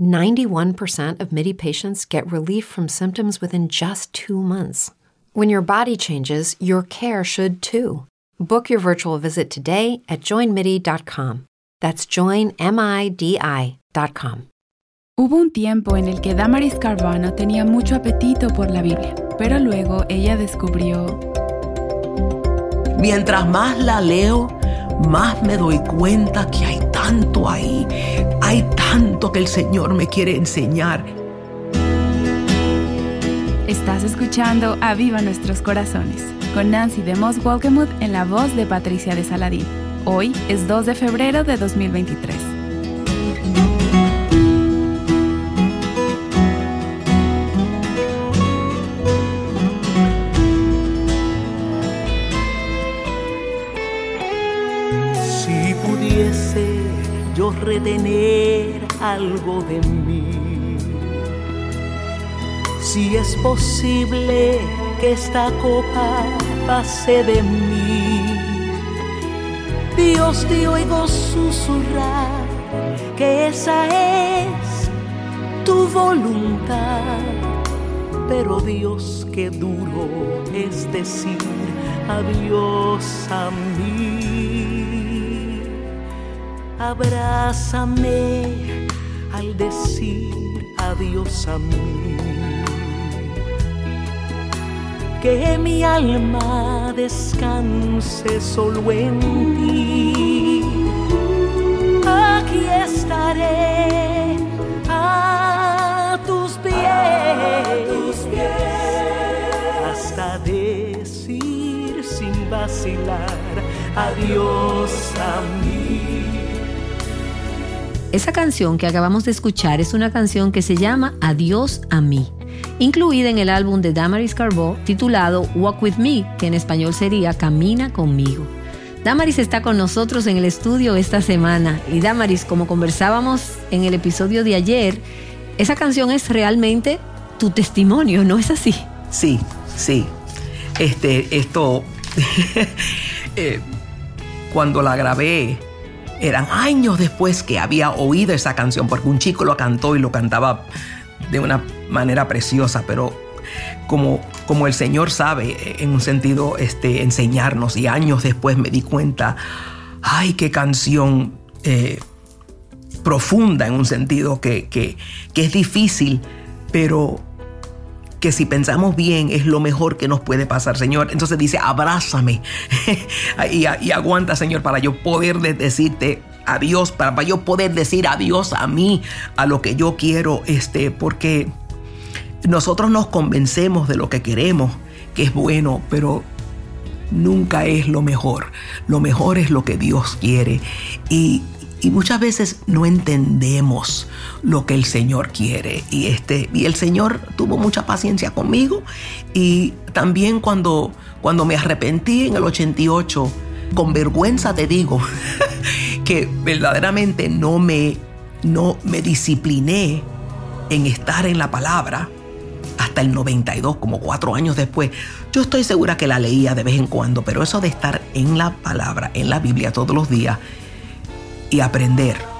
91% of MIDI patients get relief from symptoms within just two months. When your body changes, your care should too. Book your virtual visit today at joinmidi.com. That's joinmidi.com. Hubo un tiempo en el que Damaris Carvano tenía mucho apetito por la Biblia, pero luego ella descubrió... Mientras más la leo, más me doy cuenta que hay tanto ahí, hay tanto que el Señor me quiere enseñar. Estás escuchando A Viva Nuestros Corazones, con Nancy de Moss Walkemuth en la voz de Patricia de Saladín. Hoy es 2 de febrero de 2023. Retener algo de mí, si es posible que esta copa pase de mí, Dios te oigo susurrar que esa es tu voluntad. Pero Dios, qué duro es decir adiós a mí. Abrázame al decir adiós a mí. Que mi alma descanse solo en ti. Aquí estaré a tus pies, hasta decir sin vacilar adiós a mí. Esa canción que acabamos de escuchar es una canción que se llama Adiós a mí, incluida en el álbum de Damaris Carbó titulado Walk With Me, que en español sería Camina conmigo. Damaris está con nosotros en el estudio esta semana y Damaris, como conversábamos en el episodio de ayer, esa canción es realmente tu testimonio, ¿no es así? Sí, sí. Este, esto, eh, cuando la grabé, eran años después que había oído esa canción, porque un chico lo cantó y lo cantaba de una manera preciosa, pero como, como el Señor sabe, eh, en un sentido, este, enseñarnos, y años después me di cuenta, ay, qué canción eh, profunda en un sentido que, que, que es difícil, pero que si pensamos bien es lo mejor que nos puede pasar, Señor. Entonces dice, abrázame y, aguanta, Señor, para yo poder decirte adiós, para, para, yo poder decir adiós a mí, a lo que yo quiero, este, porque nosotros nos convencemos de lo que queremos, que es bueno, pero nunca es lo mejor. Lo mejor es lo que Dios quiere. Y, y muchas veces no entendemos lo que el Señor quiere. Y, este, y el Señor tuvo mucha paciencia conmigo. Y también cuando, cuando me arrepentí en el 88, con vergüenza te digo que verdaderamente no me, no me discipliné en estar en la palabra hasta el 92, como cuatro años después. Yo estoy segura que la leía de vez en cuando, pero eso de estar en la palabra, en la Biblia todos los días, y aprender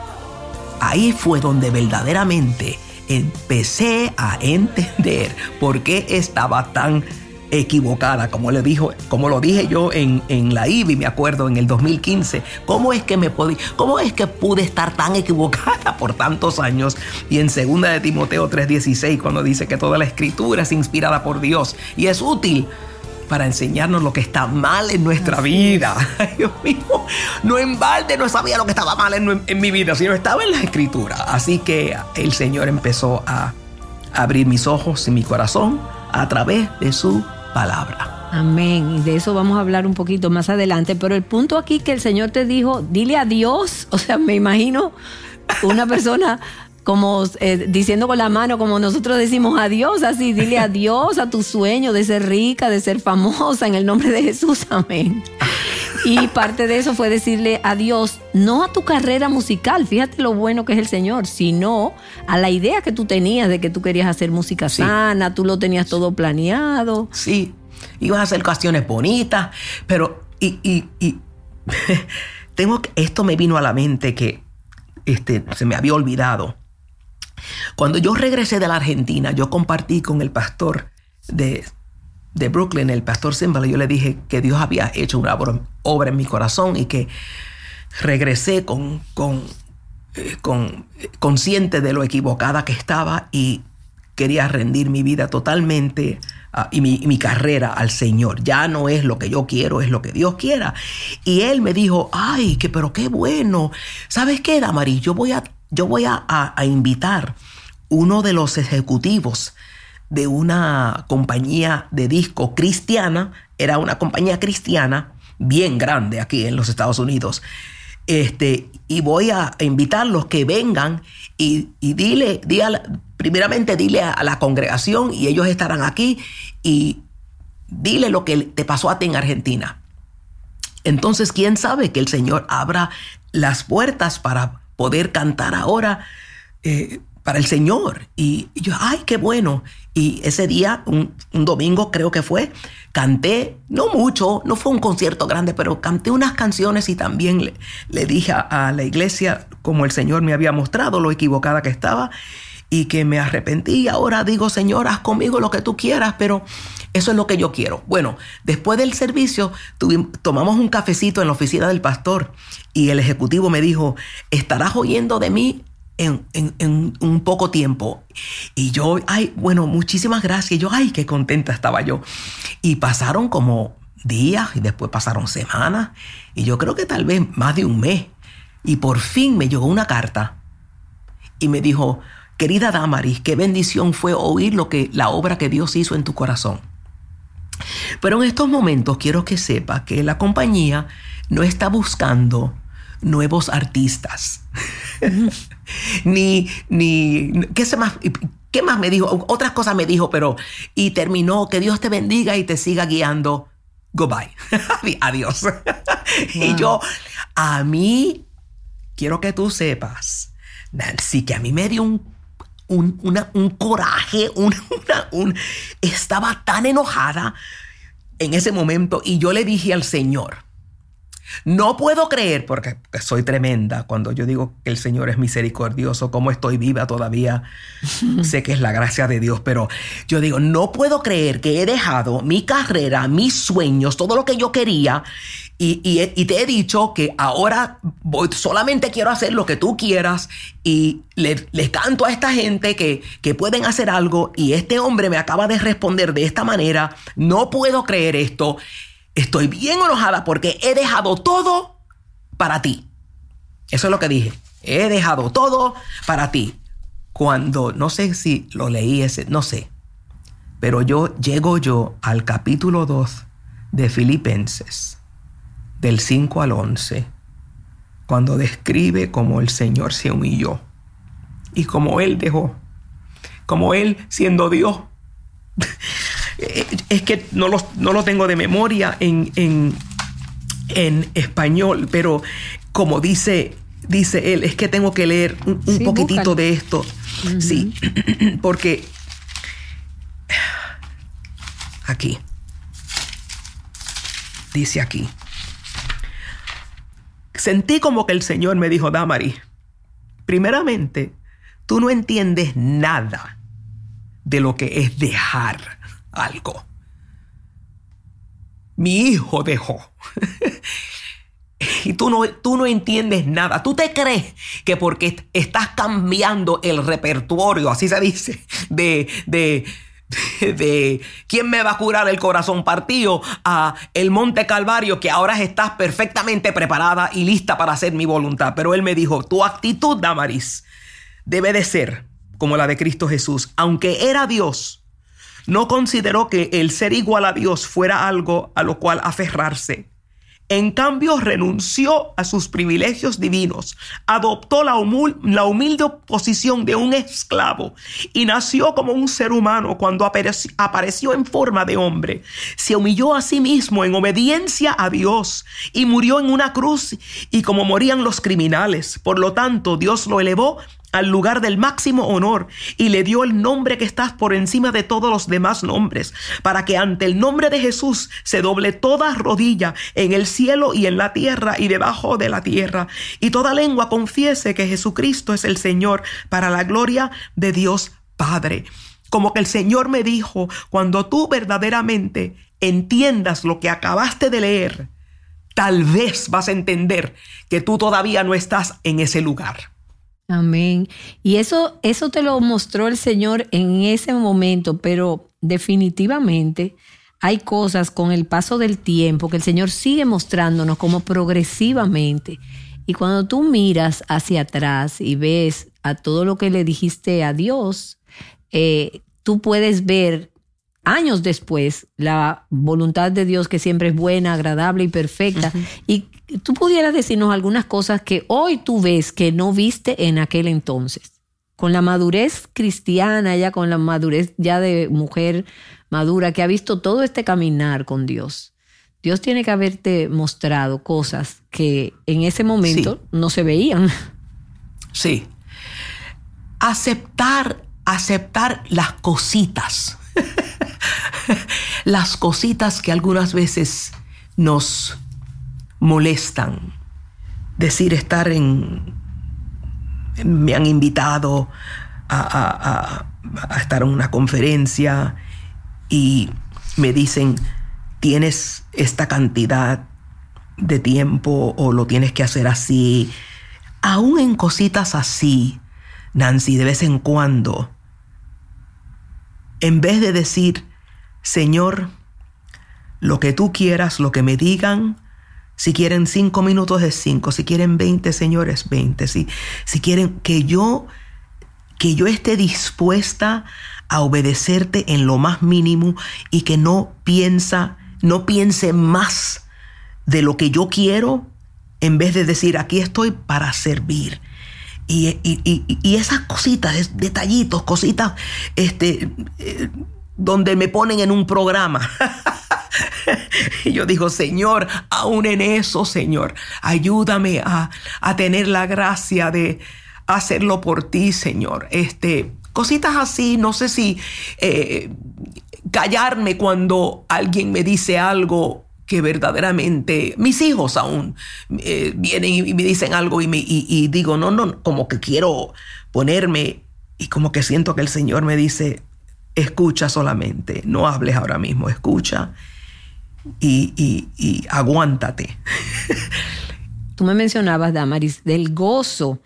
ahí fue donde verdaderamente empecé a entender por qué estaba tan equivocada, como le dijo, como lo dije yo en, en la IBI, me acuerdo, en el 2015. ¿Cómo es que me podí, cómo es que pude estar tan equivocada por tantos años? Y en segunda de Timoteo 3:16, cuando dice que toda la escritura es inspirada por Dios y es útil para enseñarnos lo que está mal en nuestra vida. Dios mío, no en balde no sabía lo que estaba mal en, en mi vida, sino estaba en la escritura. Así que el Señor empezó a abrir mis ojos y mi corazón a través de su palabra. Amén. Y de eso vamos a hablar un poquito más adelante. Pero el punto aquí que el Señor te dijo, dile adiós. O sea, me imagino una persona como eh, diciendo con la mano, como nosotros decimos adiós, así, dile adiós a tu sueño de ser rica, de ser famosa, en el nombre de Jesús, amén. Y parte de eso fue decirle adiós, no a tu carrera musical, fíjate lo bueno que es el Señor, sino a la idea que tú tenías de que tú querías hacer música sana, tú lo tenías todo planeado. Sí, ibas a hacer canciones bonitas, pero y, y, y tengo esto me vino a la mente que este, se me había olvidado. Cuando yo regresé de la Argentina, yo compartí con el pastor de, de Brooklyn, el pastor Simbal, yo le dije que Dios había hecho una obra en mi corazón y que regresé con, con, eh, con consciente de lo equivocada que estaba y quería rendir mi vida totalmente uh, y, mi, mi, carrera al Señor. Ya no es lo que yo quiero, es lo que Dios quiera. Y él me dijo, ay, que pero qué bueno. ¿Sabes qué, Damari? Yo voy a, yo voy a, a, a invitar uno de los ejecutivos de una compañía de disco cristiana, era una compañía cristiana bien grande aquí en los Estados Unidos. Este, y voy a invitarlos que vengan y, y dile, dile, primeramente dile a, a, la congregación y ellos estarán aquí y dile lo que te pasó a ti en Argentina. Entonces, ¿quién sabe que el Señor abra las puertas para poder cantar ahora eh, para el Señor? Y yo, ay, qué bueno. Y ese día, un, domingo creo que fue, canté, no mucho, no fue un concierto grande, pero canté unas canciones y también le, dije a, a la iglesia como el Señor me había mostrado lo equivocada que estaba y que me arrepentí. Ahora digo, Señor, haz conmigo lo que tú quieras, pero eso es lo que yo quiero. Bueno, después del servicio tomamos un cafecito en la oficina del pastor y el ejecutivo me dijo, estarás oyendo de mí en, en, en, un poco tiempo. Y yo, ay, bueno, muchísimas gracias. Yo, ay, qué contenta estaba yo. Y pasaron como días y después pasaron semanas y yo creo que tal vez más de un mes. Y por fin me llegó una carta y me dijo, querida Damaris, qué bendición fue oír lo que la obra que Dios hizo en tu corazón. Pero en estos momentos quiero que sepa que la compañía no está buscando nuevos artistas. ni, ni, ¿qué, se más, ¿qué más me dijo? Otras cosas me dijo, pero, y terminó, que Dios te bendiga y te siga guiando. Goodbye. Adiós. Wow. y yo, a mí, quiero que tú sepas, Nancy, que a mí me dio un un, una, un coraje, una, una, un, estaba tan enojada en ese momento y yo le dije al Señor, no puedo creer, porque soy tremenda, cuando yo digo que el Señor es misericordioso, como estoy viva todavía, sé que es la gracia de Dios, pero yo digo, no puedo creer que he dejado mi carrera, mis sueños, todo lo que yo quería, y, y, y te he dicho que ahora voy, solamente quiero hacer lo que tú quieras y le, les canto a esta gente que, que pueden hacer algo y este hombre me acaba de responder de esta manera, no puedo creer esto. Estoy bien enojada porque he dejado todo para ti. Eso es lo que dije. He dejado todo para ti. Cuando, no sé si lo leí ese, no sé. Pero yo llego yo al capítulo 2 de Filipenses, del 5 al 11, cuando describe cómo el Señor se humilló y cómo Él dejó, como Él siendo Dios eh, es que no lo, no lo tengo de memoria en, en, en, español, pero como dice, dice él, es que tengo que leer un, un sí, poquitito búscalo. de esto. Uh -huh. Sí, porque aquí, dice aquí, sentí como que el Señor me dijo, Damari, primeramente, tú no entiendes nada de lo que es dejar algo. Mi hijo dejó. y tú no, tú no entiendes nada. Tú te crees que porque estás cambiando el repertorio, así se dice, de, de, de quién me va a curar el corazón partido a el Monte Calvario, que ahora estás perfectamente preparada y lista para hacer mi voluntad. Pero él me dijo, tu actitud, Damaris, debe de ser como la de Cristo Jesús. Aunque era Dios, no consideró que el ser igual a Dios fuera algo a lo cual aferrarse en cambio, renunció a sus privilegios divinos, adoptó la, humilde posición de un esclavo y nació como un ser humano cuando apareció en forma de hombre. Se humilló a sí mismo en obediencia a Dios y murió en una cruz y como morían los criminales. Por lo tanto, Dios lo elevó al lugar del máximo honor y le dio el nombre que está por encima de todos los demás nombres, para que ante el nombre de Jesús se doble toda rodilla en el cielo y en la tierra y debajo de la tierra, y toda lengua confiese que Jesucristo es el Señor para la gloria de Dios Padre. Como que el Señor me dijo, cuando tú verdaderamente entiendas lo que acabaste de leer, tal vez vas a entender que tú todavía no estás en ese lugar. Amén. Y eso, eso te lo mostró el Señor en ese momento, pero definitivamente hay cosas con el paso del tiempo que el Señor sigue mostrándonos como progresivamente. Y cuando tú miras hacia atrás y ves a todo lo que le dijiste a Dios, eh, tú puedes ver años después la voluntad de Dios que siempre es buena, agradable y perfecta. Y tú pudieras decirnos algunas cosas que hoy tú ves que no viste en aquel entonces. Con la madurez cristiana, ya con la madurez ya de mujer madura que ha visto todo este caminar con Dios. Dios tiene que haberte mostrado cosas que en ese momento no se veían. Sí. Aceptar, aceptar las cositas. las cositas que algunas veces nos molestan. Decir estar en... Me han invitado a, estar en una conferencia y me dicen, tienes esta cantidad de tiempo o lo tienes que hacer así. Aún en cositas así, Nancy, de vez en cuando, en vez de decir, Señor, lo que tú quieras, lo que me digan, si quieren cinco minutos es cinco. Si quieren veinte, señores, veinte. Si, si quieren que yo, que yo esté dispuesta a obedecerte en lo más mínimo y que no piensa, no piense más de lo que yo quiero en vez de decir aquí estoy para servir. Y, y, esas cositas, detallitos, cositas, este, eh, donde me ponen en un programa. y yo digo, Señor, aún en eso, Señor, ayúdame a, tener la gracia de hacerlo por ti, Señor. Este, cositas así, no sé si eh, callarme cuando alguien me dice algo que verdaderamente mis hijos aún eh, vienen y me dicen algo y, me, y digo, no, no, como que quiero ponerme y como que siento que el Señor me dice, escucha solamente, no hables ahora mismo, escucha y, aguántate. Tú me mencionabas, Damaris, del gozo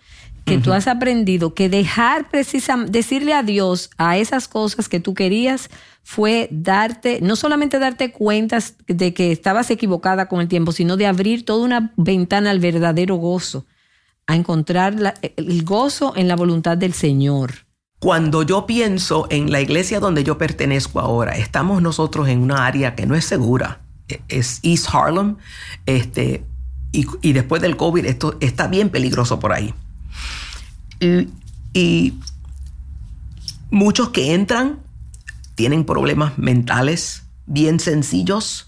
que tú has aprendido, que dejar precisamente, decirle a Dios a esas cosas que tú querías fue darte, no solamente darte cuenta de que estabas equivocada con el tiempo, sino de abrir toda una ventana al verdadero gozo, a encontrar el gozo en la voluntad del Señor. Cuando yo pienso en la iglesia donde yo pertenezco ahora, estamos nosotros en una área que no es segura es East Harlem, este, y, después del COVID esto está bien peligroso por ahí. Y, muchos que entran tienen problemas mentales bien sencillos.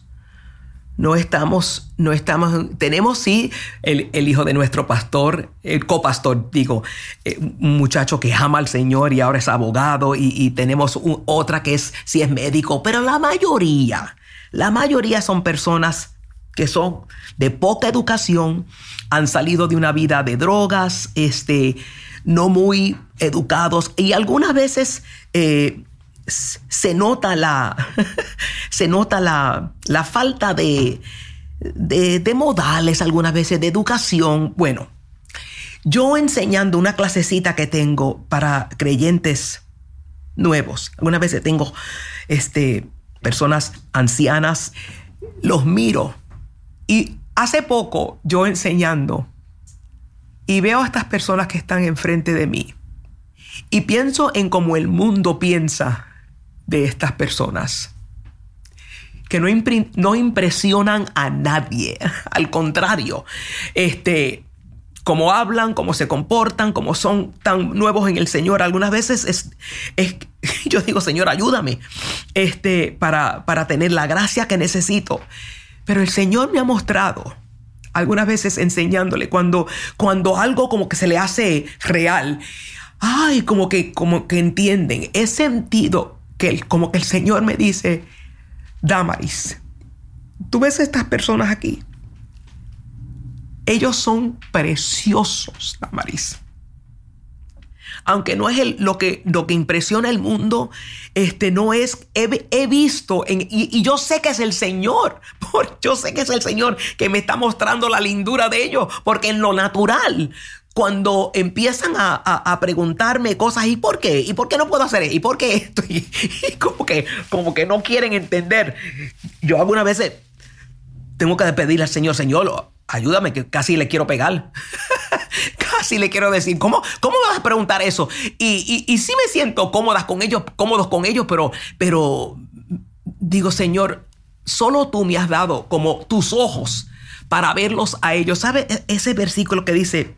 No estamos, no estamos, tenemos sí el, hijo de nuestro pastor, el copastor, digo, eh, un muchacho que ama al Señor y ahora es abogado y, tenemos otra que es, si es médico, pero la mayoría la mayoría son personas que son de poca educación, han salido de una vida de drogas, este, no muy educados y algunas veces eh, se nota la, se nota la, la falta de, de, modales, algunas veces de educación. Bueno, yo enseñando una clasecita que tengo para creyentes nuevos, algunas veces tengo este, personas ancianas, los miro y hace poco yo enseñando y veo a estas personas que están enfrente de mí y pienso en cómo el mundo piensa de estas personas que no, no, impresionan a nadie. Al contrario, este, cómo hablan, cómo se comportan, cómo son tan nuevos en el Señor. Algunas veces es, es yo digo, Señor, ayúdame este, para, para tener la gracia que necesito. Pero el Señor me ha mostrado algunas veces enseñándole cuando, cuando algo como que se le hace real. Ay, como que, como que entienden. He sentido que como que el Señor me dice, Damaris, tú ves a estas personas aquí. Ellos son preciosos, Damaris aunque no es el, lo, que, lo que impresiona el mundo, este, no es, he, visto, en, y, yo sé que es el Señor, porque yo sé que es el Señor que me está mostrando la lindura de ellos, porque en lo natural, cuando empiezan a, preguntarme cosas, ¿y por qué? ¿Y por qué no puedo hacer esto? ¿Y por qué esto? Y, como, que, como que no quieren entender. Yo algunas veces tengo que pedirle al Señor, Señor, ayúdame, que casi le quiero pegar. casi le quiero decir, ¿cómo, cómo vas a preguntar eso? Y, y, sí me siento cómodas con ellos, cómodos con ellos, pero, pero digo, Señor, solo tú me has dado como tus ojos para verlos a ellos. ¿Sabe e, ese versículo que dice,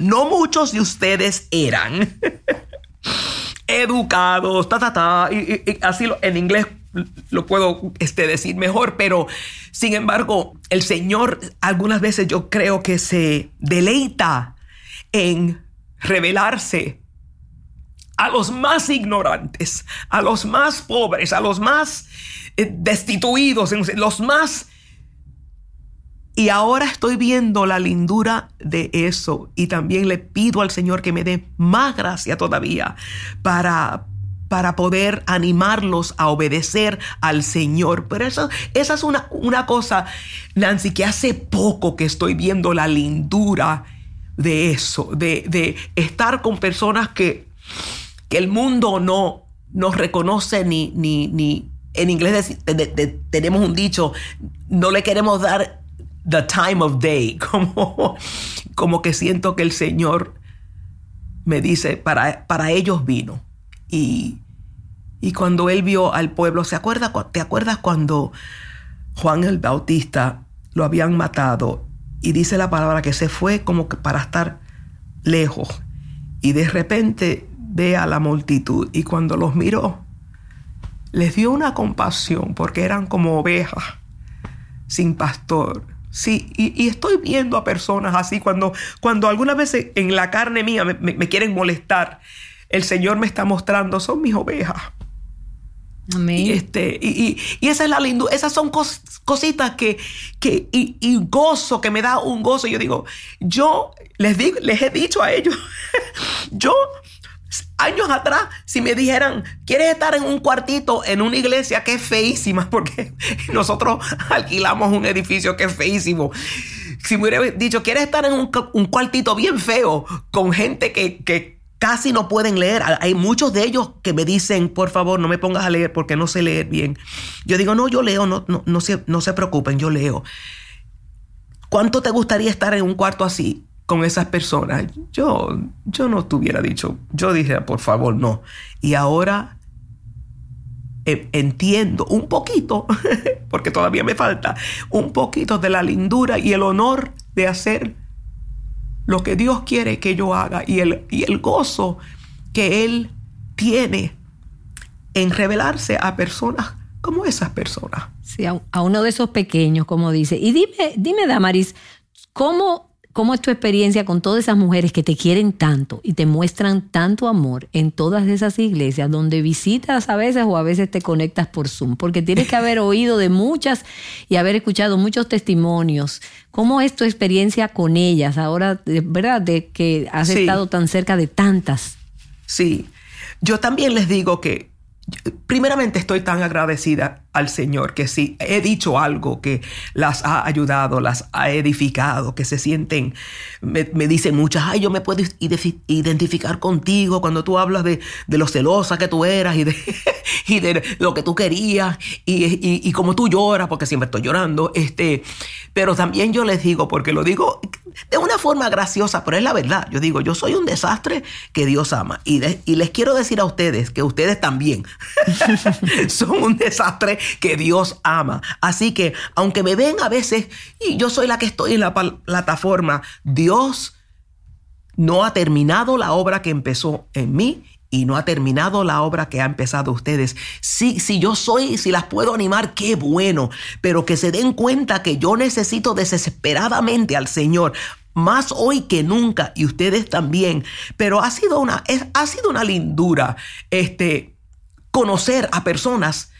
no muchos de ustedes eran educados, ta, ta, ta, y, así en inglés lo puedo este, decir mejor, pero sin embargo, el Señor algunas veces yo creo que se deleita en revelarse a los más ignorantes, a los más pobres, a los más eh, destituidos, los más... Y ahora estoy viendo la lindura de eso y también le pido al Señor que me dé más gracia todavía para, para poder animarlos a obedecer al Señor. Pero eso, esa es una, una cosa, Nancy, que hace poco que estoy viendo la lindura de eso, de, estar con personas que, que, el mundo no nos reconoce ni, ni, ni en inglés tenemos un dicho, no le queremos dar the time of day, como, como que siento que el Señor me dice, para, para ellos vino. Y, y cuando él vio al pueblo, ¿se acuerda, ¿te acuerdas cuando Juan el Bautista lo habían matado? Y dice la palabra que se fue como para estar lejos. Y de repente ve a la multitud. Y cuando los miró, les dio una compasión porque eran como ovejas sin pastor. Sí, y, estoy viendo a personas así cuando, cuando algunas veces en la carne mía me quieren molestar. El Señor me está mostrando, son mis ovejas. Y, este, y, y, esa es la lindura, esas son cositas que, que y, gozo, que me da un gozo. Yo digo, yo les, digo, les he dicho a ellos, yo años atrás, si me dijeran, ¿quieres estar en un cuartito en una iglesia que es feísima? Porque nosotros alquilamos un edificio que es feísimo. Si me hubiera dicho, ¿quieres estar en un, un cuartito bien feo con gente que, que casi no pueden leer. Hay muchos de ellos que me dicen, por favor, no me pongas a leer porque no sé leer bien. Yo digo, no, yo leo, no, no, no, se, no se preocupen, yo leo. ¿Cuánto te gustaría estar en un cuarto así con esas personas? Yo, yo no te hubiera dicho, yo dije, por favor, no. Y ahora eh, entiendo un poquito, porque todavía me falta, un poquito de la lindura y el honor de hacer lo que Dios quiere que yo haga y el, y el gozo que Él tiene en revelarse a personas como esas personas. Sí, a, uno de esos pequeños, como dice. Y dime, dime, Damaris, ¿cómo cómo es tu experiencia con todas esas mujeres que te quieren tanto y te muestran tanto amor en todas esas iglesias donde visitas a veces o a veces te conectas por Zoom? Porque tienes que haber oído de muchas y haber escuchado muchos testimonios. ¿Cómo es tu experiencia con ellas ahora, verdad, de que has estado tan cerca de tantas? Sí, yo también les digo que primeramente estoy tan agradecida al Señor que si he dicho algo que las ha ayudado, las ha edificado, que se sienten, me, dicen muchas, ay, yo me puedo identificar contigo cuando tú hablas de, lo celosa que tú eras y de, y de lo que tú querías y, y, y, como tú lloras, porque siempre estoy llorando, este, pero también yo les digo, porque lo digo de una forma graciosa, pero es la verdad, yo digo, yo soy un desastre que Dios ama y, y les quiero decir a ustedes que ustedes también son un desastre que Dios ama. Así que aunque me ven a veces y yo soy la que estoy en la plataforma, Dios no ha terminado la obra que empezó en mí y no ha terminado la obra que ha empezado ustedes. Si, si yo soy, si las puedo animar, qué bueno, pero que se den cuenta que yo necesito desesperadamente al Señor. Más hoy que nunca, y ustedes también. Pero ha sido una, ha sido una lindura este, conocer a personas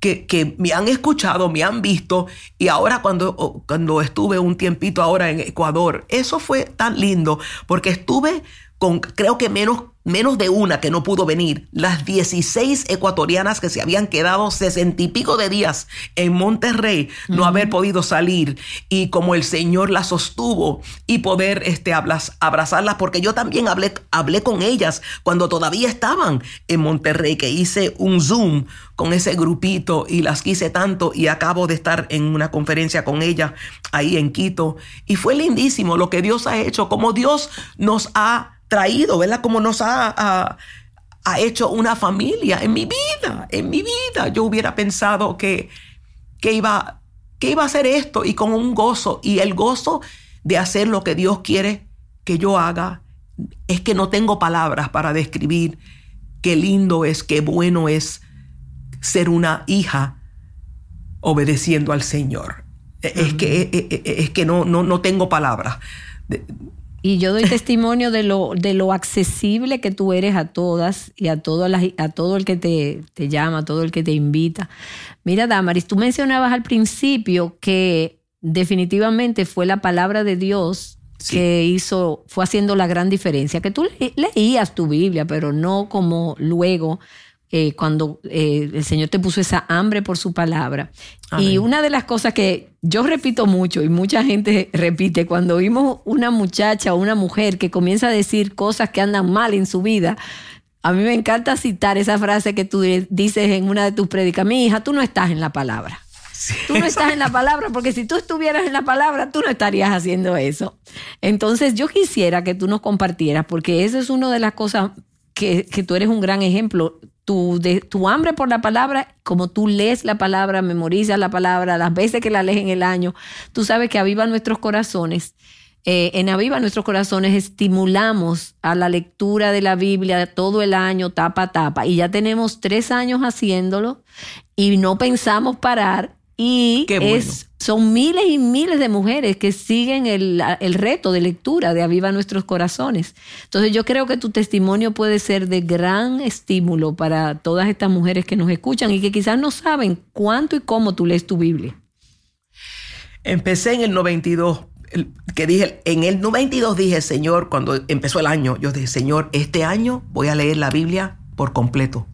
que, me han escuchado, me han visto y ahora cuando, cuando estuve un tiempito ahora en Ecuador, eso fue tan lindo porque estuve con creo que menos menos de una que no pudo venir, las 16 ecuatorianas que se habían quedado sesenta y pico de días en Monterrey, no haber podido salir. Y como el Señor las sostuvo y poder este, abrazarlas, porque yo también hablé, hablé con ellas cuando todavía estaban en Monterrey, que hice un Zoom con ese grupito y las quise tanto y acabo de estar en una conferencia con ellas ahí en Quito. Y fue lindísimo lo que Dios ha hecho, como Dios nos ha traído, ¿verdad? Como nos ha, ha, hecho una familia en mi vida, en mi vida. Yo hubiera pensado que, que, iba, que iba a hacer esto y con un gozo. Y el gozo de hacer lo que Dios quiere que yo haga es que no tengo palabras para describir qué lindo es, qué bueno es ser una hija obedeciendo al Señor. Es que, es, que no, no, no tengo palabras. Y yo doy testimonio de lo, de lo accesible que tú eres a todas y a, todas las, a todo el que te, te llama, a todo el que te invita. Mira, Damaris, tú mencionabas al principio que definitivamente fue la palabra de Dios que hizo, fue haciendo la gran diferencia, que tú leías tu Biblia, pero no como luego eh, cuando eh, el Señor te puso esa hambre por su palabra. Y una de las cosas que yo repito mucho y mucha gente repite, cuando vimos una muchacha o una mujer que comienza a decir cosas que andan mal en su vida, a mí me encanta citar esa frase que tú dices en una de tus predicas, mi hija, tú no estás en la palabra. tú no estás en la palabra, porque si tú estuvieras en la palabra, tú no estarías haciendo eso. Entonces yo quisiera que tú nos compartieras, porque eso es una de las cosas que, que tú eres un gran ejemplo tu, de, tu hambre por la palabra, como tú lees la palabra, memorizas la palabra, las veces que la lees en el año, tú sabes que aviva nuestros corazones. Eh, en Aviva Nuestros Corazones estimulamos a la lectura de la Biblia todo el año, tapa a tapa, y ya tenemos tres años haciéndolo y no pensamos parar y es, son miles y miles de mujeres que siguen el, reto de lectura de Aviva Nuestros Corazones. Entonces yo creo que tu testimonio puede ser de gran estímulo para todas estas mujeres que nos escuchan y que quizás no saben cuánto y cómo tú lees tu Biblia. Empecé en el 92, que dije, en el 92 dije, Señor, cuando empezó el año, yo dije, Señor, este año voy a leer la Biblia por completo.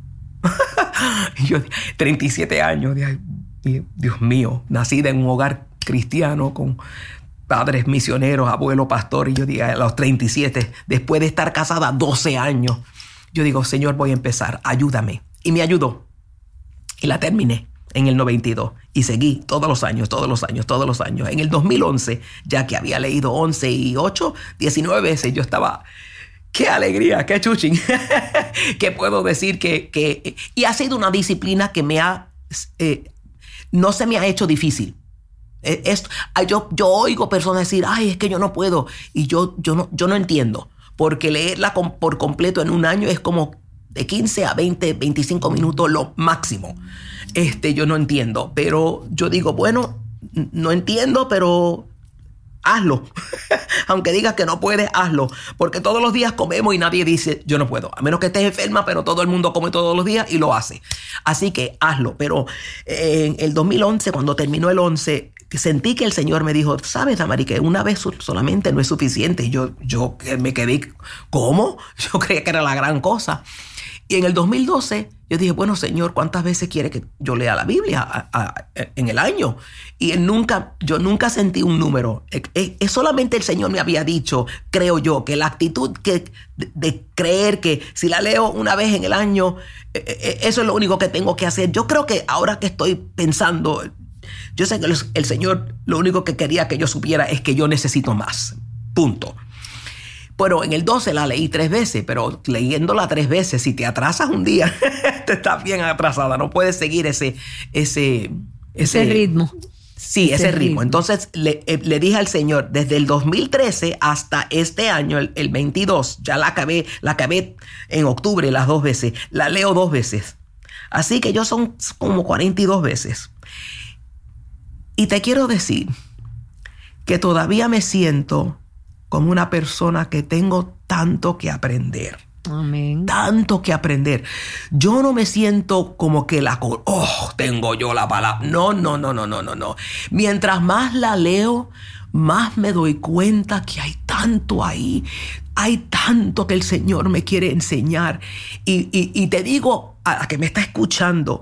yo, 37 años, Dios mío, nacida en un hogar cristiano con padres misioneros, abuelo pastor, y yo digo, a los 37, después de estar casada 12 años, yo digo, Señor, voy a empezar, ayúdame. Y me ayudó. Y la terminé en el 92 y seguí todos los años, todos los años, todos los años. En el 2011, ya que había leído 11 y 8, 19 veces, yo estaba... ¡Qué alegría! ¡Qué chuchín! que puedo decir que, que... Y ha sido una disciplina que me ha eh, no se me ha hecho difícil. E, esto, yo, yo oigo personas decir, ay, es que yo no puedo. Y yo, yo, no, yo no entiendo. Porque leerla por completo en un año es como de 15 a 20, 25 minutos lo máximo. Este, yo no entiendo. Pero yo digo, bueno, no entiendo, pero hazlo. Aunque digas que no puedes, hazlo. Porque todos los días comemos y nadie dice, yo no puedo. A menos que estés enferma, pero todo el mundo come todos los días y lo hace. Así que hazlo. Pero en el 2011, cuando terminó el 11, sentí que el Señor me dijo, sabes, Amari, que una vez solamente no es suficiente. Yo, yo me quedé, ¿cómo? Yo creía que era la gran cosa. Y en el 2012 yo dije, bueno, Señor, ¿cuántas veces quiere que yo lea la Biblia en el año? Y nunca, yo nunca sentí un número. Es, solamente el Señor me había dicho, creo yo, que la actitud que, de, creer que si la leo una vez en el año, e, e, e, eso es lo único que tengo que hacer. Yo creo que ahora que estoy pensando, yo sé que el Señor lo único que quería que yo supiera es que yo necesito más. Punto. Bueno, en el 12 la leí tres veces, pero leyéndola tres veces, si te atrasas un día, te estás bien atrasada, no puedes seguir ese, ese, ese, ritmo. Sí, ese, ritmo. Entonces eh, le, dije al Señor, desde el 2013 hasta este año, el, el, 22, ya la acabé, la acabé en octubre las dos veces, la leo dos veces. Así que yo son como 42 veces. Y te quiero decir que todavía me siento como una persona que tengo tanto que aprender. Amén. Tanto que aprender. Yo no me siento como que la... Oh, tengo yo la palabra. No, no, no, no, no, no, no. Mientras más la leo, más me doy cuenta que hay tanto ahí. Hay tanto que el Señor me quiere enseñar. Y, y te digo a la que me está escuchando,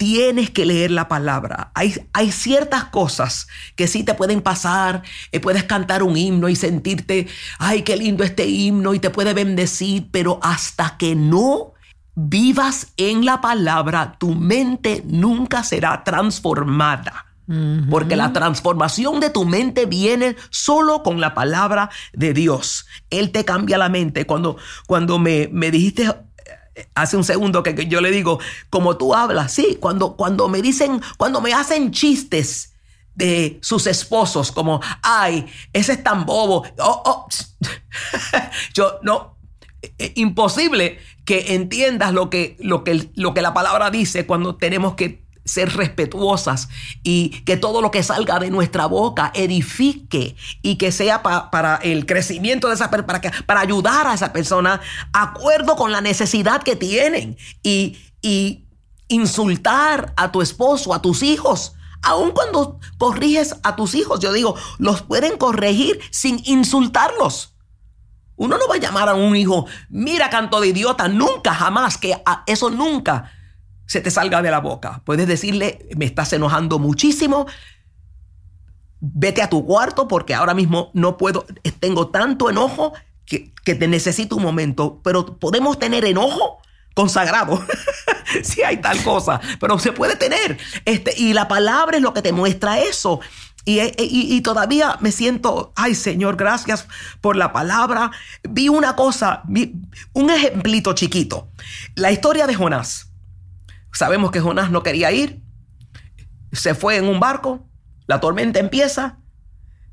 tienes que leer la palabra. Hay, hay, ciertas cosas que sí te pueden pasar. Eh, puedes cantar un himno y sentirte, ay, qué lindo este himno y te puede bendecir, pero hasta que no vivas en la palabra, tu mente nunca será transformada. Porque la transformación de tu mente viene solo con la palabra de Dios. Él te cambia la mente. Cuando, cuando me, me dijiste hace un segundo que, yo le digo, como tú hablas, sí, cuando, cuando me dicen, cuando me hacen chistes de sus esposos, como, ay, ese es tan bobo, oh, oh. yo no, eh, eh, imposible que entiendas lo que, lo, que, lo que la palabra dice cuando tenemos que ser respetuosas y que todo lo que salga de nuestra boca edifique y que sea para el crecimiento de esa para, para ayudar a esa persona, acuerdo con la necesidad que tienen y, y insultar a tu esposo, a tus hijos. Aun cuando corriges a tus hijos, yo digo, los pueden corregir sin insultarlos. Uno no va a llamar a un hijo, mira canto de idiota, nunca, jamás, que eso nunca se te salga de la boca. Puedes decirle, me estás enojando muchísimo, vete a tu cuarto porque ahora mismo no puedo, tengo tanto enojo que, te necesito un momento, pero podemos tener enojo consagrado. si hay tal cosa, pero se puede tener. Este, y la palabra es lo que te muestra eso. Y, y, todavía me siento, ay Señor, gracias por la palabra. Vi una cosa, un ejemplito chiquito. La historia de Jonás. Sabemos que Jonás no quería ir. Se fue en un barco. La tormenta empieza.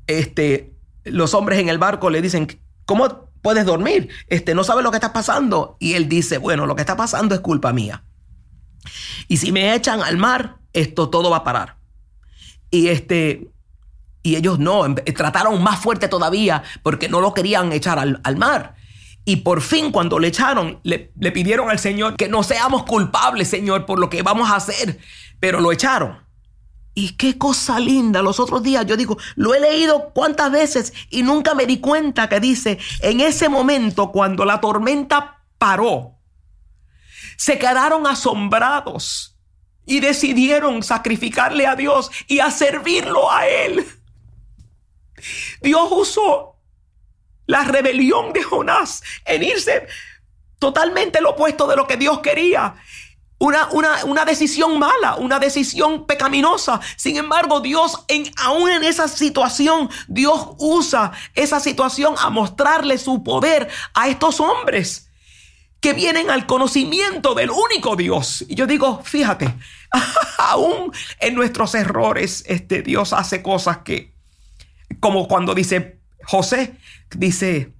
Este, los hombres en el barco le dicen, ¿cómo puedes dormir? Este, no sabes lo que está pasando. Y él dice, bueno, lo que está pasando es culpa mía. Y si me echan al mar, esto todo va a parar. Y este, y ellos no, em, trataron más fuerte todavía porque no lo querían echar al, al mar. Y por fin cuando le echaron, le, pidieron al Señor que no seamos culpables, Señor, por lo que vamos a hacer. Pero lo echaron. Y qué cosa linda. Los otros días yo digo, lo he leído cuántas veces y nunca me di cuenta que dice, en ese momento cuando la tormenta paró, se quedaron asombrados y decidieron sacrificarle a Dios y a servirlo a Él. Dios usó la rebelión de Jonás en irse totalmente lo opuesto de lo que Dios quería. Una, una, una, decisión mala, una decisión pecaminosa. Sin embargo, Dios, en, aún en esa situación, Dios usa esa situación a mostrarle su poder a estos hombres que vienen al conocimiento del único Dios. Y yo digo, fíjate, aún en nuestros errores, este Dios hace cosas que, como cuando dice José, dice,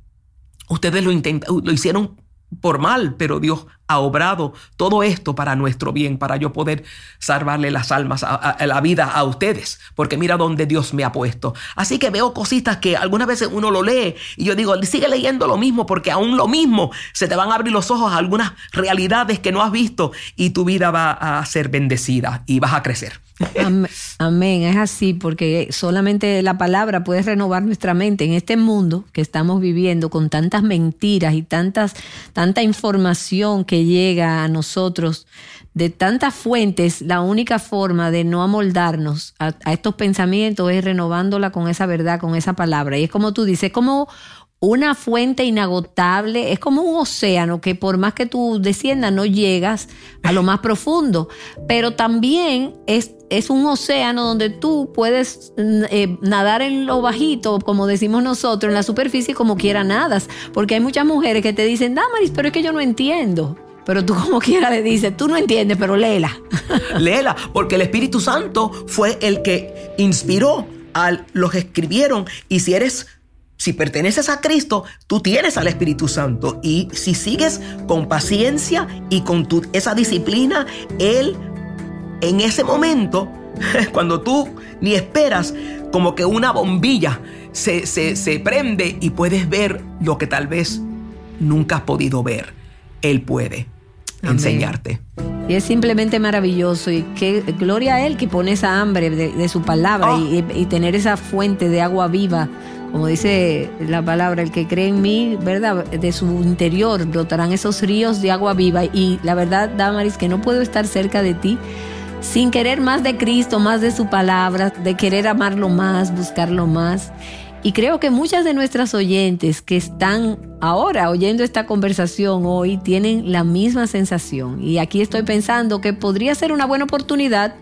ustedes lo, lo hicieron por mal, pero Dios ha obrado todo esto para nuestro bien, para yo poder salvarle las almas, a, la vida a ustedes, porque mira dónde Dios me ha puesto. Así que veo cositas que algunas veces uno lo lee y yo digo, sigue leyendo lo mismo, porque aún lo mismo se te van a abrir los ojos a algunas realidades que no has visto y tu vida va a ser bendecida y vas a crecer. Amén, es así, porque solamente la palabra puede renovar nuestra mente en este mundo que estamos viviendo con tantas mentiras y tantas, tanta información que llega a nosotros de tantas fuentes. La única forma de no amoldarnos a, a estos pensamientos es renovándola con esa verdad, con esa palabra. Y es como tú dices, como una fuente inagotable, es como un océano que por más que tú desciendas no llegas a lo más profundo, pero también es, es un océano donde tú puedes mm, eh, nadar en lo bajito, como decimos nosotros, en la superficie como quiera nadas, porque hay muchas mujeres que te dicen, Damaris, pero es que yo no entiendo. Pero tú como quiera le dices, tú no entiendes, pero léela. léela, porque el Espíritu Santo fue el que inspiró a los que escribieron y si eres si perteneces a Cristo, tú tienes al Espíritu Santo y si sigues con paciencia y con tu, esa disciplina, Él en ese momento, cuando tú ni esperas, como que una bombilla se, se prende y puedes ver lo que tal vez nunca has podido ver. Él puede enseñarte. Y es simplemente maravilloso y qué gloria a Él que pone esa hambre de, su palabra oh. y, tener esa fuente de agua viva, como dice la palabra, el que cree en mí, ¿verdad? De su interior brotarán esos ríos de agua viva. Y la verdad, Damaris, que no puedo estar cerca de ti sin querer más de Cristo, más de su palabra, de querer amarlo más, buscarlo más. Y creo que muchas de nuestras oyentes que están ahora oyendo esta conversación hoy tienen la misma sensación. Y aquí estoy pensando que podría ser una buena oportunidad,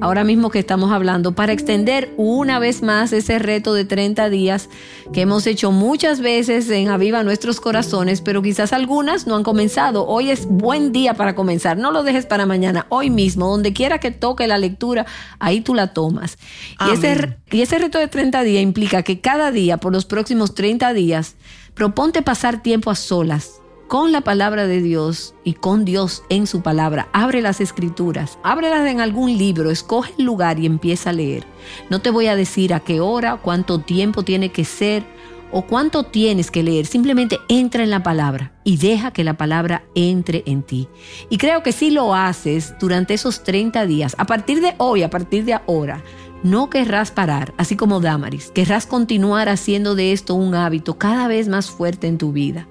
ahora mismo que estamos hablando, para extender una vez más ese reto de 30 días que hemos hecho muchas veces en Aviva Nuestros Corazones, pero quizás algunas no han comenzado. Hoy es buen día para comenzar. No lo dejes para mañana, hoy mismo, donde quiera que toque la lectura, ahí tú la tomas. Y ese, y ese reto de 30 días implica que cada día, por los próximos 30 días, Proponte pasar tiempo a solas con la palabra de Dios y con Dios en su palabra. Abre las escrituras, ábrelas en algún libro, escoge el lugar y empieza a leer. No te voy a decir a qué hora, cuánto tiempo tiene que ser o cuánto tienes que leer. Simplemente entra en la palabra y deja que la palabra entre en ti. Y creo que si lo haces durante esos 30 días, a partir de hoy, a partir de ahora, no querrás parar, así como Damaris, querrás continuar haciendo de esto un hábito cada vez más fuerte en tu vida.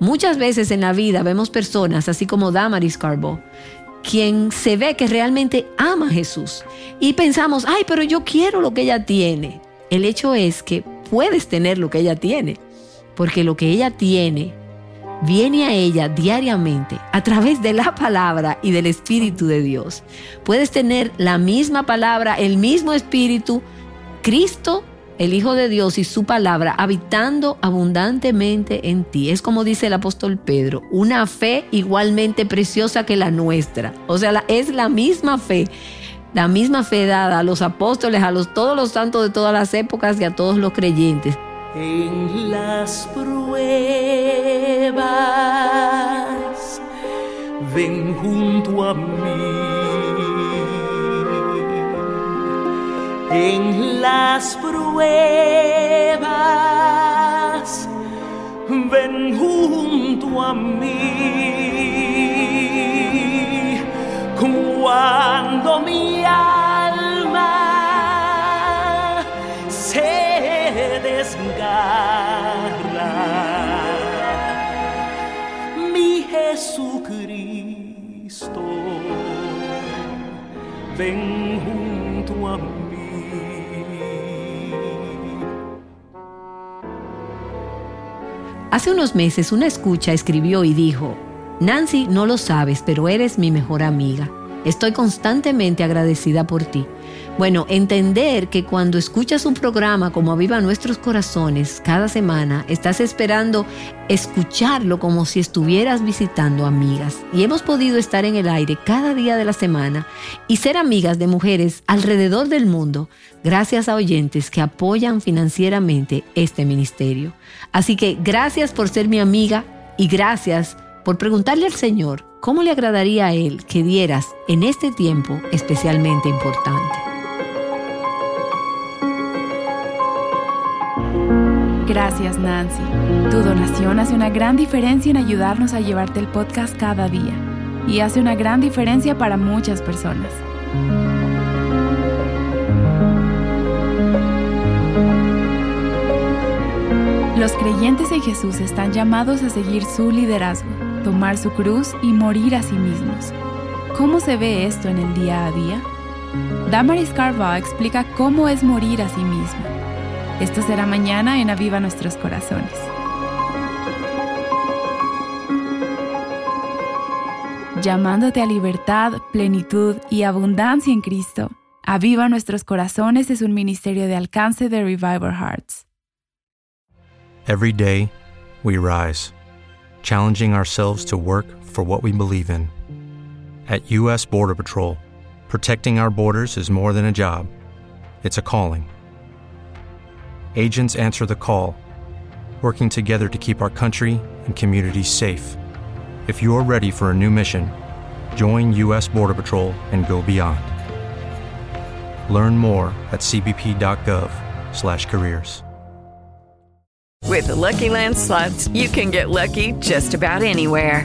Muchas veces en la vida vemos personas, así como Damaris Carbo, quien se ve que realmente ama a Jesús y pensamos, ay, pero yo quiero lo que ella tiene. El hecho es que puedes tener lo que ella tiene, porque lo que ella tiene viene a ella diariamente a través de la palabra y del Espíritu de Dios. Puedes tener la misma palabra, el mismo Espíritu, Cristo, el Hijo de Dios y su palabra habitando abundantemente en ti. Es como dice el apóstol Pedro, una fe igualmente preciosa que la nuestra. O sea, es la misma fe la misma fe dada a los apóstoles, a los, todos los santos de todas las épocas y a todos los creyentes en las pruebas. Ven junto a mí. En las pruebas, ven junto a mí. Cuando mi mi Jesucristo, ven junto a mí. Hace unos meses una escucha escribió y dijo, Nancy, no lo sabes, pero eres mi mejor amiga. Estoy constantemente agradecida por ti. Bueno, entender que cuando escuchas un programa como Aviva Nuestros Corazones cada semana, estás esperando escucharlo como si estuvieras visitando amigas. Y hemos podido estar en el aire cada día de la semana y ser amigas de mujeres alrededor del mundo gracias a oyentes que apoyan financieramente este ministerio. Así que gracias por ser mi amiga y gracias por preguntarle al Señor cómo le agradaría a Él que dieras en este tiempo especialmente importante. Gracias Nancy. Tu donación hace una gran diferencia en ayudarnos a llevarte el podcast cada día y hace una gran diferencia para muchas personas. Los creyentes en Jesús están llamados a seguir su liderazgo, tomar su cruz y morir a sí mismos. ¿Cómo se ve esto en el día a día? Damaris Carvajal explica cómo es morir a sí misma. Esto será mañana en Aviva Nuestros Corazones. Llamándote a libertad, plenitud y abundancia en Cristo, Aviva Nuestros Corazones es un ministerio de alcance de Revival Hearts. Every day, we rise, challenging ourselves to work for what we believe in. At U.S. Border Patrol, protecting our borders is more than a job, it's a calling. Agents answer the call, working together to keep our country and communities safe. If you're ready for a new mission, join U.S. Border Patrol and go beyond. Learn more at cbp.gov/careers. With the Lucky Land slots, you can get lucky just about anywhere.